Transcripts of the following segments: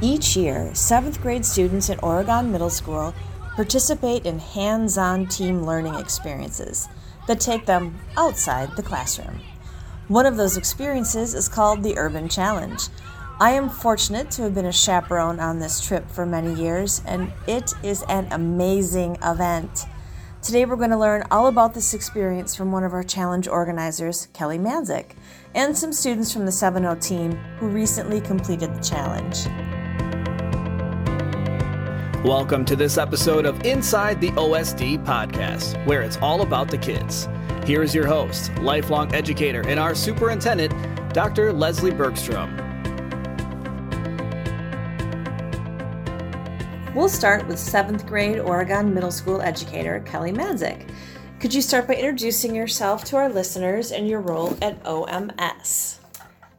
Each year, seventh grade students at Oregon Middle School participate in hands on team learning experiences that take them outside the classroom. One of those experiences is called the Urban Challenge. I am fortunate to have been a chaperone on this trip for many years, and it is an amazing event. Today, we're going to learn all about this experience from one of our challenge organizers, Kelly Manzeck, and some students from the 7 team who recently completed the challenge. Welcome to this episode of Inside the OSD podcast, where it's all about the kids. Here is your host, lifelong educator, and our superintendent, Dr. Leslie Bergstrom. We'll start with seventh grade Oregon Middle School educator Kelly Manzeck. Could you start by introducing yourself to our listeners and your role at OMS?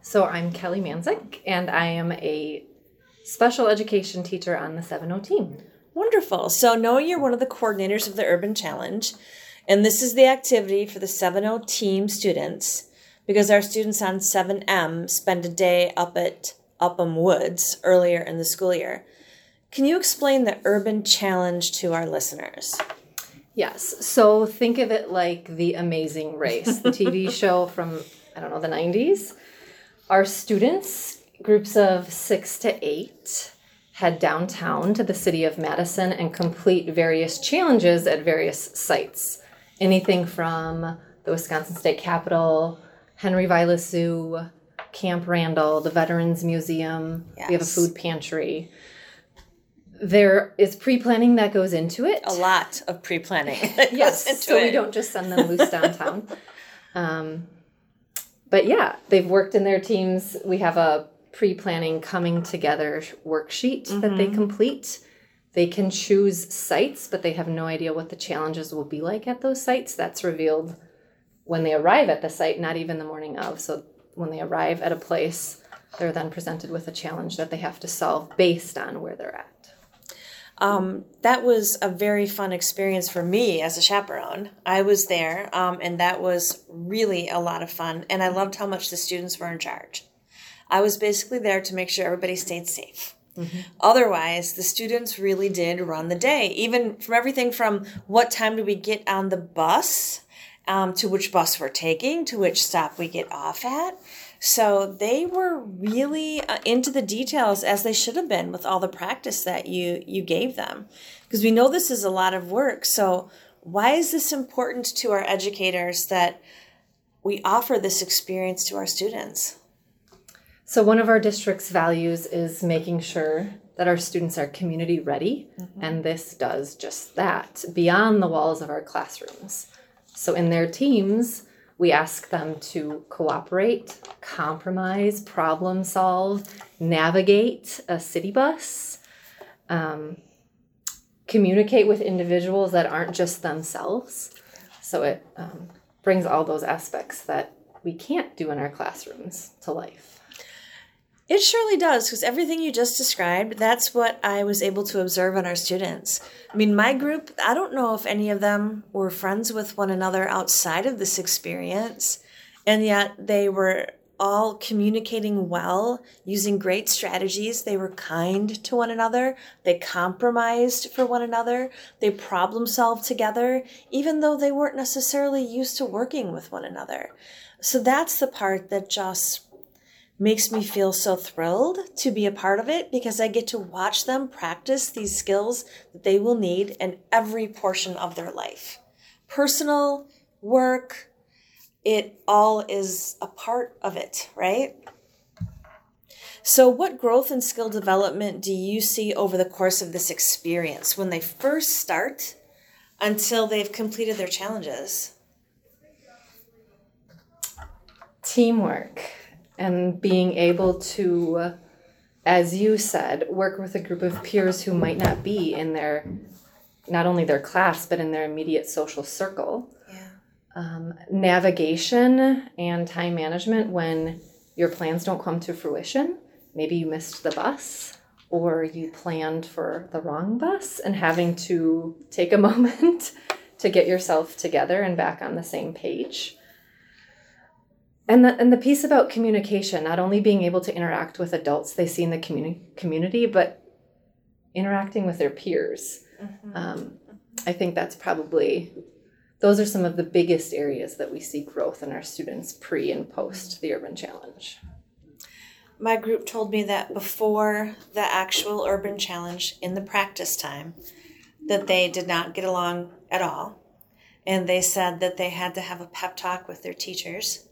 So, I'm Kelly Manzeck, and I am a special education teacher on the 7 team. Wonderful. So, knowing you're one of the coordinators of the Urban Challenge, and this is the activity for the 7 team students, because our students on 7M spend a day up at Upham Woods earlier in the school year. Can you explain the Urban Challenge to our listeners? Yes. So think of it like The Amazing Race, the TV show from, I don't know, the 90s. Our students groups of six to eight head downtown to the city of Madison and complete various challenges at various sites. Anything from the Wisconsin State Capitol, Henry Vilas Zoo, Camp Randall, the Veterans Museum. Yes. We have a food pantry. There is pre planning that goes into it. A lot of pre planning. yes, so it. we don't just send them loose downtown. um, but yeah, they've worked in their teams. We have a pre-planning coming together worksheet mm-hmm. that they mm-hmm. complete they can choose sites but they have no idea what the challenges will be like at those sites that's revealed when they arrive at the site not even the morning of so when they arrive at a place they're then presented with a challenge that they have to solve based on where they're at um, that was a very fun experience for me as a chaperone. I was there, um, and that was really a lot of fun. And I loved how much the students were in charge. I was basically there to make sure everybody stayed safe. Mm-hmm. Otherwise, the students really did run the day, even from everything from what time do we get on the bus um, to which bus we're taking, to which stop we get off at. So they were really uh, into the details as they should have been with all the practice that you you gave them, because we know this is a lot of work. So why is this important to our educators that we offer this experience to our students? So, one of our district's values is making sure that our students are community ready, mm-hmm. and this does just that beyond the walls of our classrooms. So, in their teams, we ask them to cooperate, compromise, problem solve, navigate a city bus, um, communicate with individuals that aren't just themselves. So, it um, brings all those aspects that we can't do in our classrooms to life. It surely does, because everything you just described, that's what I was able to observe on our students. I mean, my group, I don't know if any of them were friends with one another outside of this experience, and yet they were all communicating well, using great strategies. They were kind to one another. They compromised for one another. They problem solved together, even though they weren't necessarily used to working with one another. So that's the part that just makes me feel so thrilled to be a part of it because I get to watch them practice these skills that they will need in every portion of their life. Personal, work, it all is a part of it, right? So, what growth and skill development do you see over the course of this experience when they first start until they've completed their challenges? Teamwork and being able to as you said work with a group of peers who might not be in their not only their class but in their immediate social circle. Yeah. um, navigation and time management when your plans don't come to fruition. Maybe you missed the bus or you planned for the wrong bus and having to take a moment to get yourself together and back on the same page and the and the piece about communication, not only being able to interact with adults they see in the community community, but interacting with their peers. Mm-hmm. Um, I think that's probably those are some of the biggest areas that we see growth in our students pre and post the urban challenge. My group told me that before the actual urban challenge in the practice time that they did not get along at all and they said that they had to have a pep talk with their teachers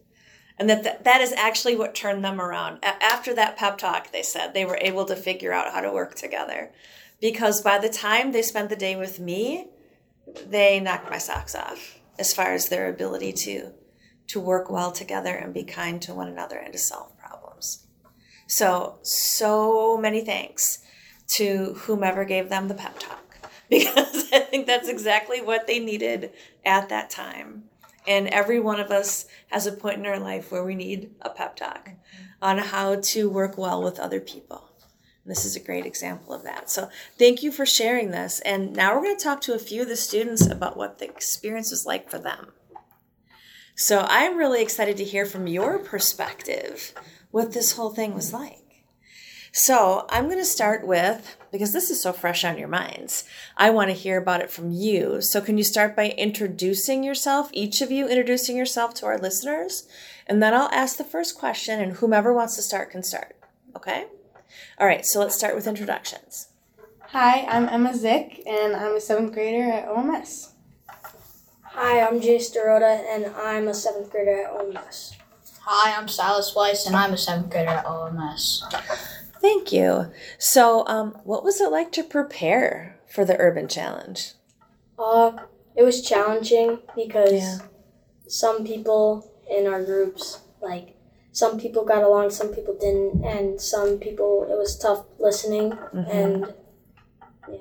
and that th- that is actually what turned them around. A- after that pep talk they said they were able to figure out how to work together. Because by the time they spent the day with me they knocked my socks off as far as their ability to to work well together and be kind to one another and to solve problems. So so many thanks to whomever gave them the pep talk. Because I think that's exactly what they needed at that time. And every one of us has a point in our life where we need a pep talk on how to work well with other people. And this is a great example of that. So, thank you for sharing this. And now we're going to talk to a few of the students about what the experience was like for them. So, I'm really excited to hear from your perspective what this whole thing was like. So I'm going to start with, because this is so fresh on your minds, I want to hear about it from you. So can you start by introducing yourself, each of you introducing yourself to our listeners? And then I'll ask the first question, and whomever wants to start can start. Okay? All right, so let's start with introductions. Hi, I'm Emma Zick, and I'm a seventh grader at OMS. Hi, I'm Jace Dorota, and I'm a seventh grader at OMS. Hi, I'm Silas Weiss, and I'm a seventh grader at OMS. Thank you. So, um, what was it like to prepare for the Urban Challenge? Uh, it was challenging because yeah. some people in our groups, like, some people got along, some people didn't, and some people, it was tough listening, mm-hmm. and yeah.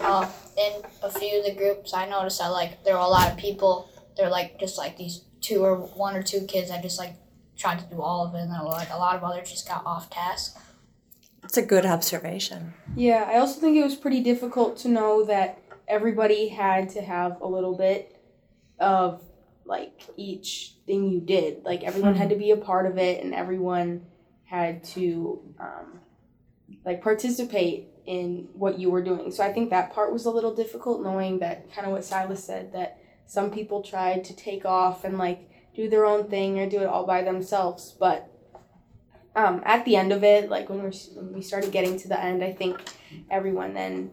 Uh, in a few of the groups, I noticed that, like, there were a lot of people, they're, like, just, like, these two or one or two kids that just, like, tried to do all of it, and then, like, a lot of others just got off task. It's a good observation. Yeah, I also think it was pretty difficult to know that everybody had to have a little bit of like each thing you did. Like everyone mm-hmm. had to be a part of it, and everyone had to um, like participate in what you were doing. So I think that part was a little difficult, knowing that kind of what Silas said that some people tried to take off and like do their own thing or do it all by themselves, but um, at the end of it, like when, we when we started getting to the end, I think everyone then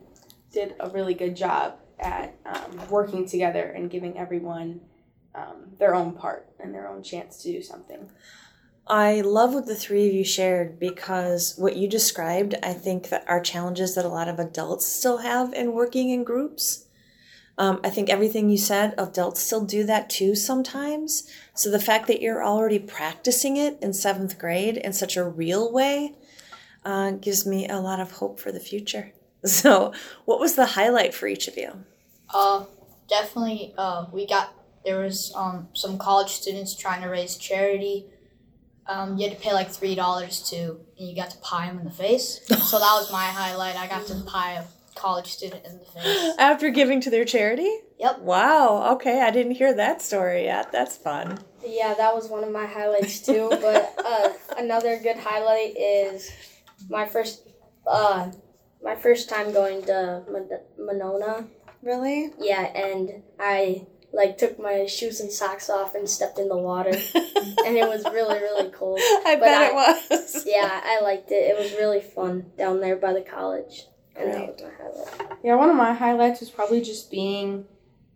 did a really good job at um, working together and giving everyone um, their own part and their own chance to do something. I love what the three of you shared because what you described, I think that are challenges that a lot of adults still have in working in groups. Um, I think everything you said, adults still do that too sometimes. So the fact that you're already practicing it in seventh grade in such a real way uh, gives me a lot of hope for the future. So, what was the highlight for each of you? Uh, definitely. Uh, we got there was um some college students trying to raise charity. Um, you had to pay like three dollars to, and you got to pie them in the face. so that was my highlight. I got to pie college student in the face. After giving to their charity? Yep. Wow. Okay, I didn't hear that story yet. That's fun. Yeah, that was one of my highlights too. but uh, another good highlight is my first uh, my first time going to Monona. Really? Yeah, and I like took my shoes and socks off and stepped in the water, and it was really really cold. I but bet I, it was. yeah, I liked it. It was really fun down there by the college. And that was my highlight. Yeah, one of my highlights was probably just being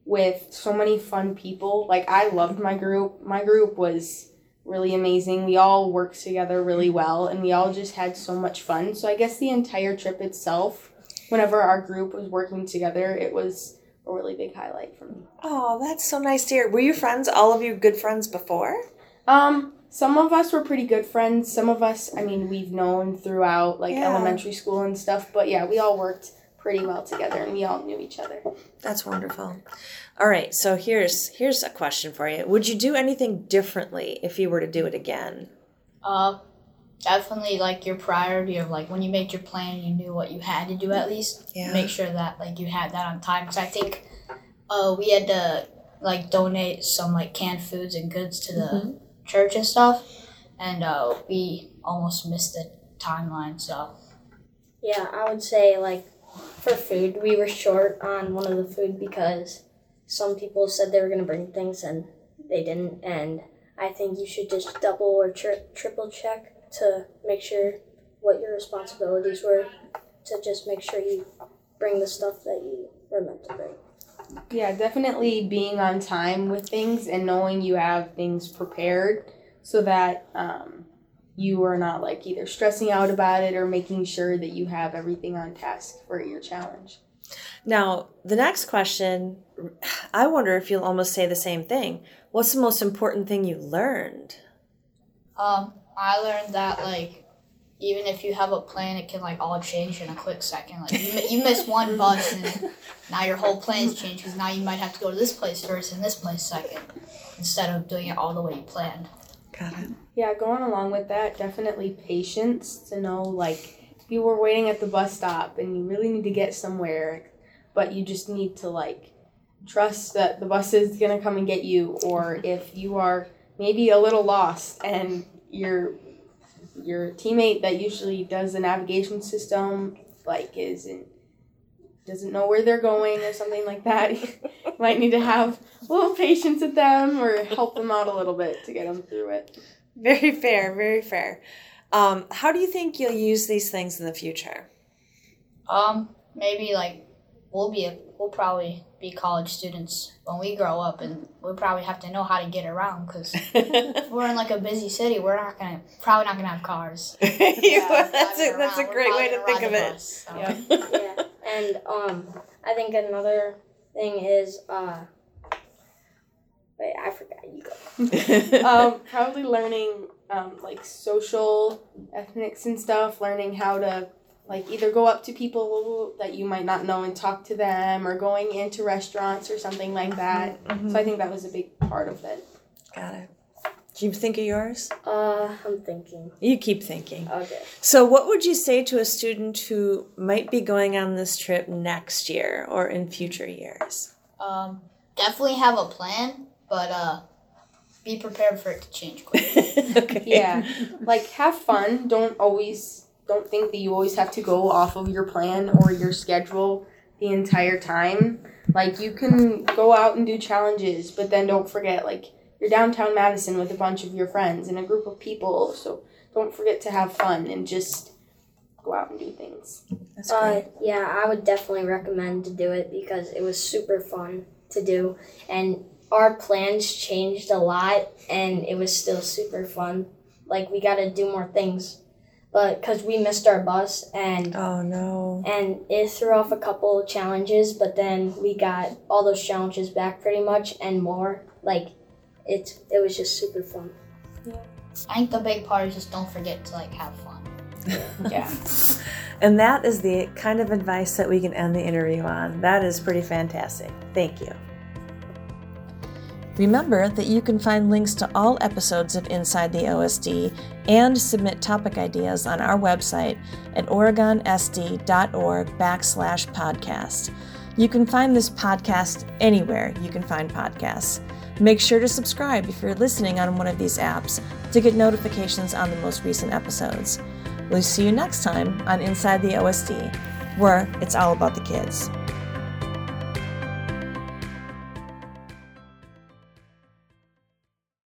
with so many fun people. Like I loved my group. My group was really amazing. We all worked together really well and we all just had so much fun. So I guess the entire trip itself, whenever our group was working together, it was a really big highlight for me. Oh, that's so nice to hear. Were you friends, all of you good friends before? Um, some of us were pretty good friends. Some of us, I mean, we've known throughout like yeah. elementary school and stuff, but yeah, we all worked pretty well together and we all knew each other. That's wonderful. All right, so here's here's a question for you. Would you do anything differently if you were to do it again? Uh definitely like your priority of like when you made your plan you knew what you had to do at least yeah. make sure that like you had that on time because i think uh we had to like donate some like canned foods and goods to the mm-hmm. Church and stuff, and uh, we almost missed the timeline. So Yeah, I would say like for food, we were short on one of the food because some people said they were gonna bring things and they didn't, and I think you should just double or tri- triple check to make sure what your responsibilities were to just make sure you bring the stuff that you were meant to bring. Yeah, definitely being on time with things and knowing you have things prepared so that um, you are not like either stressing out about it or making sure that you have everything on task for your challenge. Now, the next question, I wonder if you'll almost say the same thing. What's the most important thing you learned? um, I learned that like even if you have a plan, it can like all change in a quick second. Like you, you miss one bus and now your whole plan's changed because now you might have to go to this place first and this place second instead of doing it all the way you planned. Got it. Yeah, going along with that, definitely patience to know like if you were waiting at the bus stop and you really need to get somewhere, but you just need to like trust that the bus is gonna come and get you, or if you are maybe a little lost and your your teammate that usually does the navigation system like isn't doesn't know where they're going or something like that. you might need to have a little patience with them or help them out a little bit to get them through it. Very fair, very fair. Um, how do you think you'll use these things in the future? Um, maybe like we'll be we'll probably be college students when we grow up, and we'll probably have to know how to get around because we're in like a busy city, we're not gonna probably not gonna have cars. Yeah, that's a that's a around, we're great way to think of it. bus, so. Yeah. yeah, and um, I think another thing is uh, wait, I forgot. You go. um, probably learning um, like social ethnics and stuff, learning how to like either go up to people that you might not know and talk to them, or going into restaurants or something like that. So I think that was a big part of it. Got it. Do you think of yours? Uh, I'm thinking. You keep thinking. Okay. So, what would you say to a student who might be going on this trip next year or in future years? Um, definitely have a plan, but uh, be prepared for it to change quick. okay. Yeah, like have fun. Don't always don't think that you always have to go off of your plan or your schedule the entire time. Like you can go out and do challenges, but then don't forget like you're downtown Madison with a bunch of your friends and a group of people. So don't forget to have fun and just go out and do things. That's Uh, great. yeah, I would definitely recommend to do it because it was super fun to do, and our plans changed a lot, and it was still super fun. Like we got to do more things, but because we missed our bus and Oh no. and it threw off a couple of challenges, but then we got all those challenges back pretty much and more. Like it, it was just super fun. Yeah. I think the big part is just don't forget to like have fun. Yeah. And that is the kind of advice that we can end the interview on. That is pretty fantastic. Thank you. Remember that you can find links to all episodes of Inside the OSD and submit topic ideas on our website at oregonsd.org backslash podcast. You can find this podcast anywhere you can find podcasts. Make sure to subscribe if you're listening on one of these apps to get notifications on the most recent episodes. We'll see you next time on Inside the OSD, where it's all about the kids.